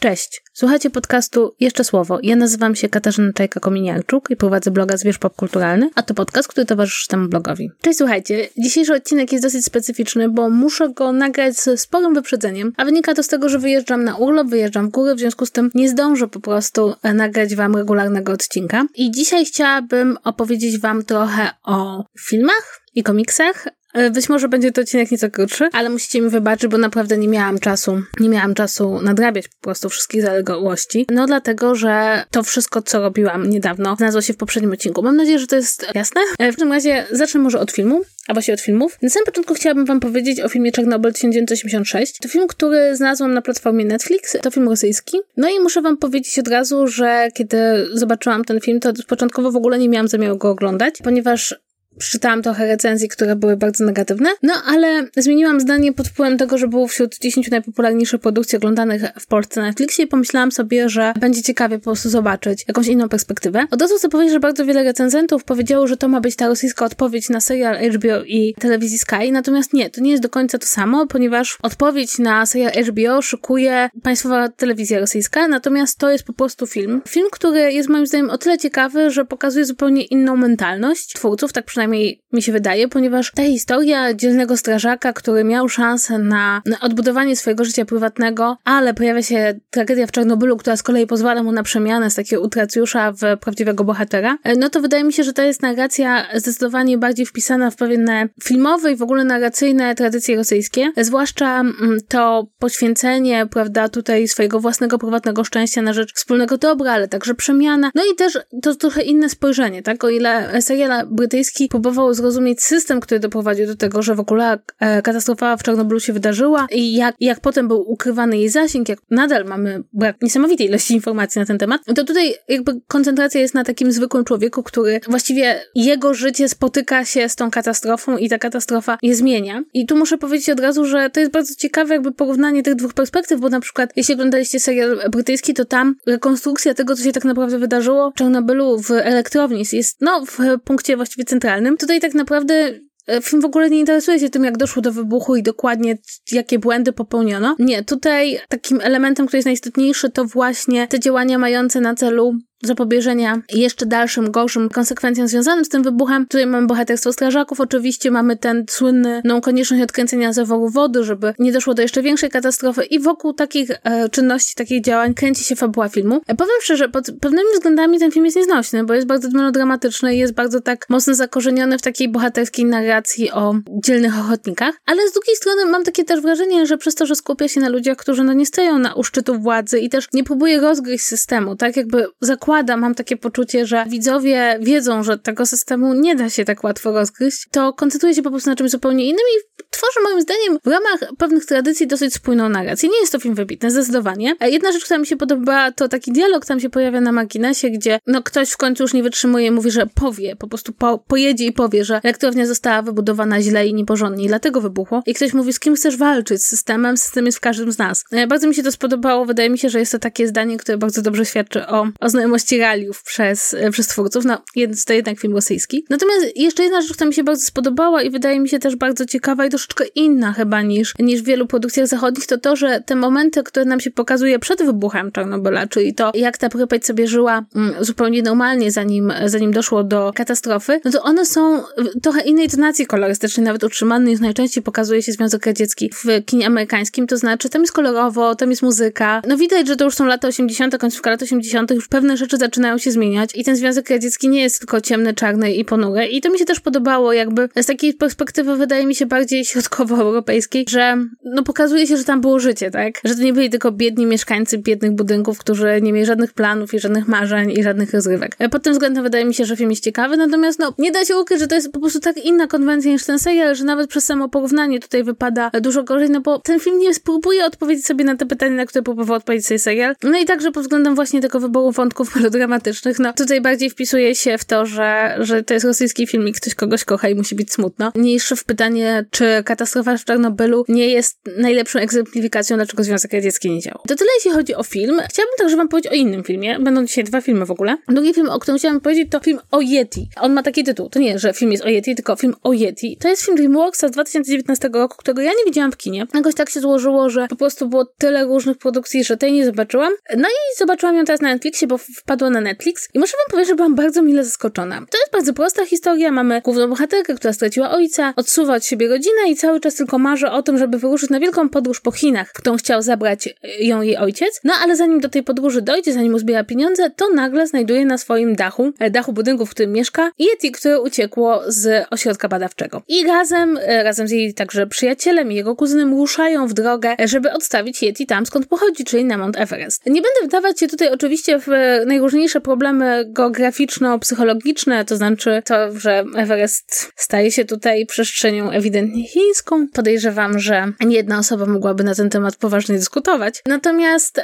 Cześć, słuchajcie podcastu Jeszcze Słowo. Ja nazywam się Katarzyna Czajka-Kominiarczuk i prowadzę bloga Zwierz Popkulturalny, a to podcast, który towarzyszy temu blogowi. Cześć, słuchajcie. Dzisiejszy odcinek jest dosyć specyficzny, bo muszę go nagrać z sporym wyprzedzeniem, a wynika to z tego, że wyjeżdżam na urlop, wyjeżdżam w górę, w związku z tym nie zdążę po prostu e, nagrać wam regularnego odcinka. I dzisiaj chciałabym opowiedzieć wam trochę o filmach i komiksach, być może będzie to odcinek nieco krótszy, ale musicie mi wybaczyć, bo naprawdę nie miałam czasu, nie miałam czasu nadrabiać po prostu wszystkich zaległości. No dlatego, że to wszystko, co robiłam niedawno, znalazło się w poprzednim odcinku. Mam nadzieję, że to jest jasne. E, w każdym razie zacznę może od filmu, a właściwie od filmów. Na samym początku chciałabym wam powiedzieć o filmie Czarnobyl 1986. To film, który znalazłam na platformie Netflix, to film rosyjski. No i muszę wam powiedzieć od razu, że kiedy zobaczyłam ten film, to początkowo w ogóle nie miałam zamiaru go oglądać, ponieważ przeczytałam trochę recenzji, które były bardzo negatywne, no ale zmieniłam zdanie pod wpływem tego, że było wśród 10 najpopularniejszych produkcji oglądanych w Polsce na Netflixie i pomyślałam sobie, że będzie ciekawie po prostu zobaczyć jakąś inną perspektywę. Od razu chcę powiedzieć, że bardzo wiele recenzentów powiedziało, że to ma być ta rosyjska odpowiedź na serial HBO i telewizji Sky, natomiast nie, to nie jest do końca to samo, ponieważ odpowiedź na serial HBO szykuje państwowa telewizja rosyjska, natomiast to jest po prostu film. Film, który jest moim zdaniem o tyle ciekawy, że pokazuje zupełnie inną mentalność twórców, tak przynajmniej przynajmniej mi się wydaje, ponieważ ta historia dzielnego strażaka, który miał szansę na, odbudowanie swojego życia prywatnego, ale pojawia się tragedia w Czarnobylu, która z kolei pozwala mu na przemianę z takiego utracjusza w prawdziwego bohatera, e, no to wydaje mi się, że to jest narracja zdecydowanie bardziej wpisana w pewne filmowe i w ogóle narracyjne tradycje rosyjskie, zwłaszcza mm, to poświęcenie, prawda, tutaj swojego własnego prywatnego szczęścia na rzecz wspólnego dobra, ale także przemiana, no i też to trochę inne spojrzenie, tak, o ile serial brytyjski próbował zrozumieć system, który doprowadził do tego, że w ogóle e, katastrofa w Czarnobylu się wydarzyła i jak, jak potem był ukrywany jej zasięg, jak nadal mamy brak niesamowitej ilości informacji na ten temat, to tutaj jakby koncentracja jest na takim zwykłym człowieku, który właściwie jego życie spotyka się z tą katastrofą i ta katastrofa je zmienia. I tu muszę powiedzieć od razu, że to jest bardzo ciekawe jakby porównanie tych dwóch perspektyw, bo na przykład jeśli oglądaliście serial brytyjski, to tam rekonstrukcja tego, co się tak naprawdę wydarzyło w Czarnobylu w elektrowni jest no w punkcie właściwie centralnym Tutaj tak naprawdę e, film w ogóle nie interesuje się tym, jak doszło do wybuchu i dokładnie jakie błędy popełniono. Nie, tutaj takim elementem, który jest najistotniejszy, to właśnie te działania mające na celu zapobieżenia jeszcze dalszym, gorszym konsekwencjom związanym z tym wybuchem. Tutaj mamy bohaterstwo strażaków, oczywiście mamy ten słynny, no konieczność odkręcenia zaworu wody, żeby nie doszło do jeszcze większej katastrofy i wokół takich e, czynności, takich działań kręci się fabuła filmu. E, powiem szczerze, pod pewnymi względami ten film jest nieznośny, bo jest bardzo melodramatyczny i jest bardzo tak mocno zakorzeniony w takiej bohaterskiej narracji o dzielnych ochotnikach, ale z drugiej strony mam takie też wrażenie, że przez to, że skupia się na ludziach, którzy no nie stoją na uszczytu władzy i też nie próbuje rozgryźć systemu, tak jakby zakładać zakłada, mam takie poczucie, że widzowie wiedzą, że tego systemu nie da się tak łatwo rozgryźć, to koncentruje się po prostu na czymś zupełnie innym i tworzy moim zdaniem w ramach pewnych tradycji dosyć spójną narrację. Nie jest to film wybitny, zdecydowanie. Jedna rzecz, która mi się podoba, to taki dialog tam się pojawia na marginesie, gdzie no ktoś w końcu już nie wytrzymuje mówi, że powie, po prostu po, pojedzie i powie, że elektrownia została wybudowana źle i nieporządnie i dlatego wybuchło. I ktoś mówi, z kim chcesz walczyć? Z systemem? System jest w każdym z nas. E, bardzo mi się to spodobało. Wydaje mi się, że jest to takie zdanie, które bardzo dobrze świadczy o, o znajomości realiów przez, e, przez twórców. No, to jednak film rosyjski. Natomiast jeszcze jedna rzecz, która mi się bardzo spodobała i wydaje mi się też bardzo ciekawa i troszeczkę inna chyba niż, niż w wielu produkcjach zachodnich, to to, że te momenty, które nam się pokazuje przed wybuchem Czarnobyla, czyli to, jak ta Prypeć sobie żyła mm, zupełnie normalnie, zanim, zanim doszło do katastrofy, no to one są trochę innej tonacji kolorystycznej, nawet utrzymanej, niż najczęściej pokazuje się Związek Radziecki w kinie amerykańskim, to znaczy tam jest kolorowo, tam jest muzyka. No widać, że to już są lata 80., końcówka lat 80., już pewne rzeczy zaczynają się zmieniać i ten Związek Radziecki nie jest tylko ciemny, czarny i ponury. I to mi się też podobało, jakby z takiej perspektywy wydaje mi się bardziej środkowoeuropejskiej, że no pokazuje się, że tam było życie, tak? Że to nie byli tylko biedni mieszkańcy biednych budynków, którzy nie mieli żadnych planów i żadnych marzeń i żadnych rozrywek. E, pod tym względem wydaje mi się, że film jest ciekawy, natomiast no nie da się ukryć, że to jest po prostu tak inna konwencja niż ten serial, że nawet przez samo porównanie tutaj wypada dużo gorzej, no bo ten film nie spróbuje odpowiedzieć sobie na te pytania, na które próbował odpowiedzieć sobie serial. No i także pod względem właśnie tego wyboru wątków melodramatycznych, no tutaj bardziej wpisuje się w to, że, że to jest rosyjski film i ktoś kogoś kocha i musi być smutno, niż w pytanie, czy katastrofa w Czarnobylu nie jest najlepszą egzemplifikacją, dlaczego Związek Radziecki nie działał. To tyle, jeśli chodzi o film. Chciałabym także wam powiedzieć o innym filmie. Będą dzisiaj dwa filmy w ogóle. Drugi film, o którym chciałam powiedzieć, to film o Yeti. On ma taki tytuł. To nie, że film jest o Yeti, tylko film o Yeti. To jest film DreamWorksa z 2019 roku, którego ja nie widziałam w kinie. Jakoś tak się złożyło, że po prostu było tyle różnych produkcji, że tej nie zobaczyłam. No i zobaczyłam ją teraz na Netflixie, bo wpadła na Netflix. I muszę wam powiedzieć, że byłam bardzo mile zaskoczona. To jest bardzo prosta historia. Mamy główną bohaterkę, która straciła ojca, odsuwa od siebie rodzinę i cały czas tylko marzy o tym, żeby wyruszyć na wielką podróż po Chinach, którą chciał zabrać ją jej ojciec. No ale zanim do tej podróży dojdzie, zanim uzbiera pieniądze, to nagle znajduje na swoim dachu, e, dachu budynku, w którym mieszka, Yeti, które uciekło z ośrodka badawczego. I razem, e, razem z jej także przyjacielem i jego kuzynem ruszają w drogę, żeby odstawić Yeti tam, skąd pochodzi, czyli na Mount Everest. Nie będę wdawać się tutaj oczywiście w e, najróżniejsze problemy geograficzno-psychologiczne, to znaczy to, że Everest staje się tutaj przestrzenią ewidentnie chińską. Podejrzewam, że nie jedna osoba mogłaby na ten temat poważnie dyskutować. Natomiast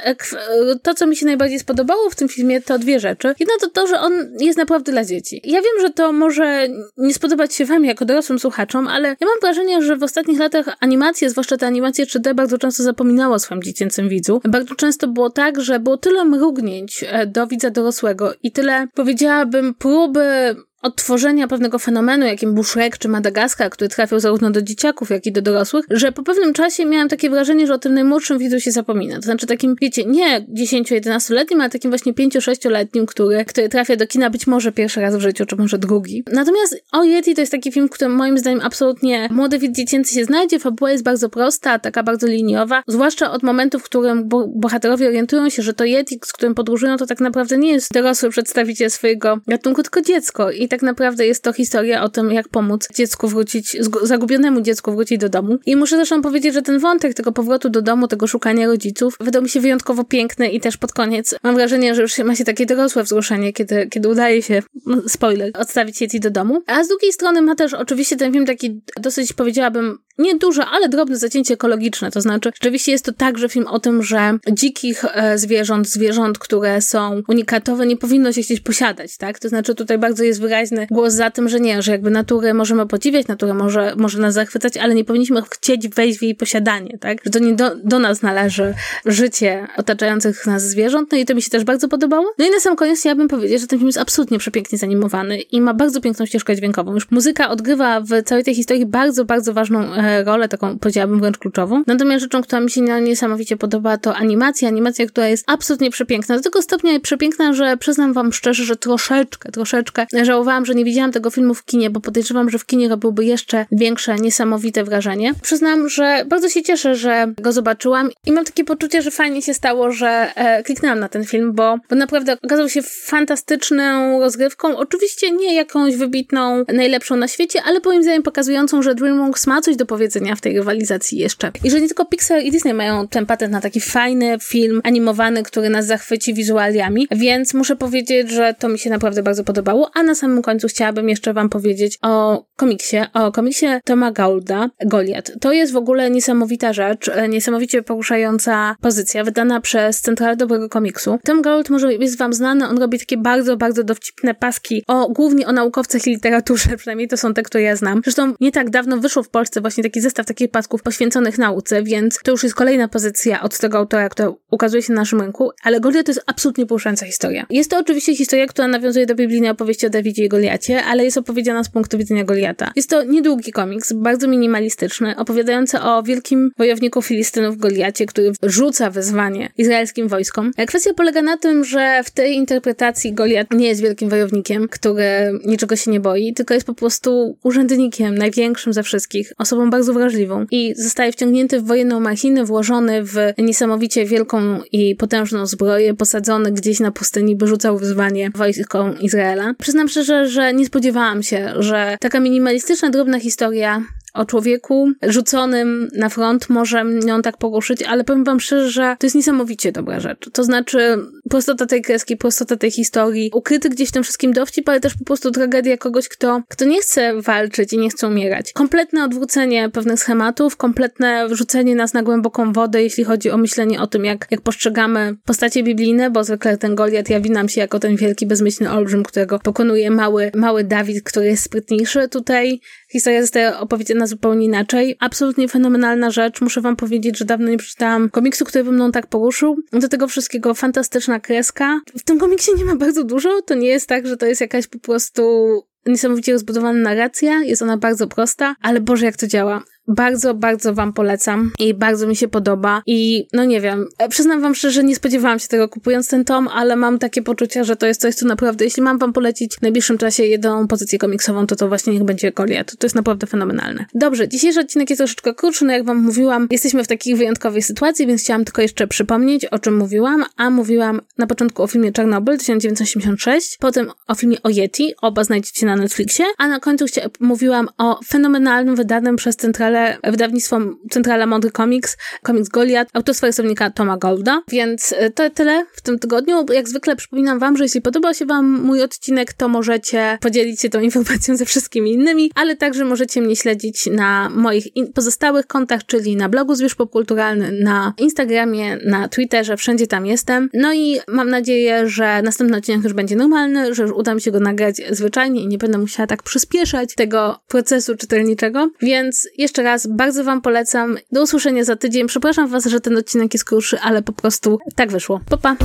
to, co mi się najbardziej spodobało w tym filmie, to dwie rzeczy. Jedna to to, że on jest naprawdę dla dzieci. Ja wiem, że to może nie spodobać się wam jako dorosłym słuchaczom, ale ja mam wrażenie, że w ostatnich latach animacje, zwłaszcza te animacje 3D, bardzo często zapominało o swoim dziecięcym widzu. Bardzo często było tak, że było tyle mrugnięć e, do widza dorosłego i tyle, powiedziałabym, próby odtworzenia pewnego fenomenu, jakim był Shrek czy Madagaskar, który trafiał zarówno do dzieciaków, jak i do dorosłych, że po pewnym czasie miałam takie wrażenie, że o tym najmłodszym widzu się zapomina. To znaczy takim, wiecie, nie 10-11-letnim, ale takim właśnie 5-6-letnim, który, który trafia do kina być może pierwszy raz w życiu, czy może drugi. Natomiast O Yeti to jest taki film, w którym moim zdaniem absolutnie młody widz dziecięcy się znajdzie. Fabuła jest bardzo prosta, taka bardzo liniowa, zwłaszcza od momentu, w którym bo bohaterowie orientują się, że to Yeti, z którym podróżują, to tak naprawdę nie jest dorosły przedstawiciel swojego gatunku, tylko dziecko. I tak naprawdę jest to historia o tym, jak pomóc dziecku wrócić, zagubionemu dziecku wrócić do domu. I muszę zresztą powiedzieć, że ten wątek tego powrotu do domu, tego szukania rodziców, wydał mi się wyjątkowo piękny i też pod koniec mam wrażenie, że już ma się takie dorosłe wzruszenie, kiedy, kiedy udaje się, no, spoiler, odstawić Yeti do domu. A z drugiej strony ma też oczywiście ten film taki dosyć, powiedziałabym, nie duże, ale drobne zacięcie ekologiczne. To znaczy, rzeczywiście jest to także film o tym, że dzikich e, zwierząt, zwierząt, które są unikatowe, nie powinno się chcieć posiadać, tak? To znaczy, tutaj bardzo jest wyraźny głos za tym, że nie, że jakby naturę możemy podziwiać, natura może, może nas zachwycać, ale nie powinniśmy chcieć wejść w jej posiadanie, tak? Że to nie do, do nas należy życie otaczających nas zwierząt, no i to mi się też bardzo podobało. No i na sam koniec ja bym powiedzieć, że ten film jest absolutnie przepięknie zanimowany i ma bardzo piękną ścieżkę dźwiękową. Już muzyka odgrywa w całej tej historii bardzo, bardzo ważną e, rolę, taką powiedziałabym wręcz kluczową. Natomiast rzeczą, która mi się niesamowicie podoba, to animacja. Animacja, która jest absolutnie przepiękna. Do tego stopnia przepiękna, że przyznam wam szczerze, że troszeczkę, troszeczkę żałowałam, że nie widziałam tego filmu w kinie, bo podejrzewam, że w kinie robiłby jeszcze większe, niesamowite wrażenie. Przyznam, że bardzo się cieszę, że go zobaczyłam i mam takie poczucie, że fajnie się stało, że e, kliknęłam na ten film, bo, bo naprawdę okazał się fantastyczną rozgrywką. Oczywiście nie jakąś wybitną, najlepszą na świecie, ale moim zdaniem pokazującą, że DreamWorks ma coś do powiedzenia w tej rywalizacji jeszcze. I że nie tylko Pixar i Disney mają ten patent na taki fajny film animowany, który nas zachwyci wizualiami, więc muszę powiedzieć, że to mi się naprawdę bardzo podobało, a na samym końcu chciałabym jeszcze wam powiedzieć o komiksie, o komiksie Toma Gaulda, Goliat. To jest w ogóle niesamowita rzecz, niesamowicie poruszająca pozycja, wydana przez Centralę Dobrego Komiksu. Tom Gauld może jest wam znany, on robi takie bardzo, bardzo dowcipne paski, o, głównie o naukowcach i literaturze, przynajmniej to są te, które ja znam. Zresztą nie tak dawno wyszło w Polsce właśnie taki zestaw takich pasków poświęconych nauce, więc to już jest kolejna pozycja od tego autora, która ukazuje się na naszym rynku, ale Goliat to jest absolutnie poruszająca historia. Jest to oczywiście historia, która nawiązuje do biblijnej opowieści o Dawidzie i Goliacie, ale jest opowiedziana z punktu widzenia Goliata. Jest to niedługi komiks, bardzo minimalistyczny, opowiadający o wielkim wojowniku Filistynów Goliacie, który rzuca wyzwanie izraelskim wojskom. Kwestia polega na tym, że w tej interpretacji Goliat nie jest wielkim wojownikiem, który niczego się nie boi, tylko jest po prostu urzędnikiem, największym ze wszystkich, osobą bardzo wrażliwą i zostaje wciągnięty w wojenną machinę, włożony w niesamowicie wielką i potężną zbroję, posadzony gdzieś na pustyni, by rzucał wyzwanie wojskom Izraela. Przyznam szczerze, że nie spodziewałam się, że taka minimalistyczna, drobna historia o człowieku rzuconym na front może ją tak poruszyć, ale powiem wam szczerze, że to jest niesamowicie dobra rzecz. To znaczy prostota tej kreski, prostota tej historii, ukryty gdzieś w tym wszystkim dowcip, ale też po prostu tragedia kogoś, kto, kto nie chce walczyć i nie chce umierać. Kompletne odwrócenie pewnych schematów, kompletne wrzucenie nas na głęboką wodę, jeśli chodzi o myślenie o tym, jak, jak postrzegamy postacie biblijne, bo zwykle ten Goliat jawi nam się jako ten wielki, bezmyślny olbrzym, którego pokonuje mały, mały Dawid, który jest sprytniejszy. Tutaj historia zostaje opowiedziana zupełnie inaczej. Absolutnie fenomenalna rzecz. Muszę wam powiedzieć, że dawno nie przeczytałam komiksu, który by mną tak poruszył. Do tego wszystkiego fantastyczna kreska. W tym komiksie nie ma bardzo dużo. To nie jest tak, że to jest jakaś po prostu niesamowicie rozbudowana narracja, jest ona bardzo prosta, ale Boże, jak to działa. Bardzo, bardzo Wam polecam i bardzo mi się podoba. I no nie wiem, e, przyznam Wam szczerze, nie spodziewałam się tego kupując ten tom, ale mam takie poczucie, że to jest coś, co naprawdę, jeśli mam Wam polecić w najbliższym czasie jedną pozycję komiksową, to to właśnie niech będzie Goliat. To jest naprawdę fenomenalne. Dobrze, dzisiejszy odcinek jest troszeczkę krótszy, no jak Wam mówiłam, jesteśmy w takiej wyjątkowej sytuacji, więc chciałam tylko jeszcze przypomnieć, o czym mówiłam, a mówiłam na początku o filmie Czarnobyl 1986, potem o filmie o Yeti, oba znajdziecie na Netflixie, a na końcu mówiłam o fenomenalnym, wydanym przez Centralę wydawnictwo Centrala Mądry Comics, komiks Goliat, autorstwa rysownika Toma Golda. Więc y, to tyle w tym tygodniu. Jak zwykle przypominam wam, że jeśli podobał się wam mój odcinek, to możecie podzielić się tą informacją ze wszystkimi innymi, ale także możecie mnie śledzić na moich pozostałych kontach, czyli na blogu Zwierz Popkulturalny, na Instagramie, na Twitterze, wszędzie tam jestem. No i mam nadzieję, że następny odcinek już będzie normalny, że już uda mi się go nagrać zwyczajnie i nie będę musiała tak przyspieszać tego procesu czytelniczego. Więc jeszcze raz bardzo Wam polecam. Do usłyszenia za tydzień. Przepraszam Was, że ten odcinek jest krótszy, ale po prostu tak wyszło. Pa, pa!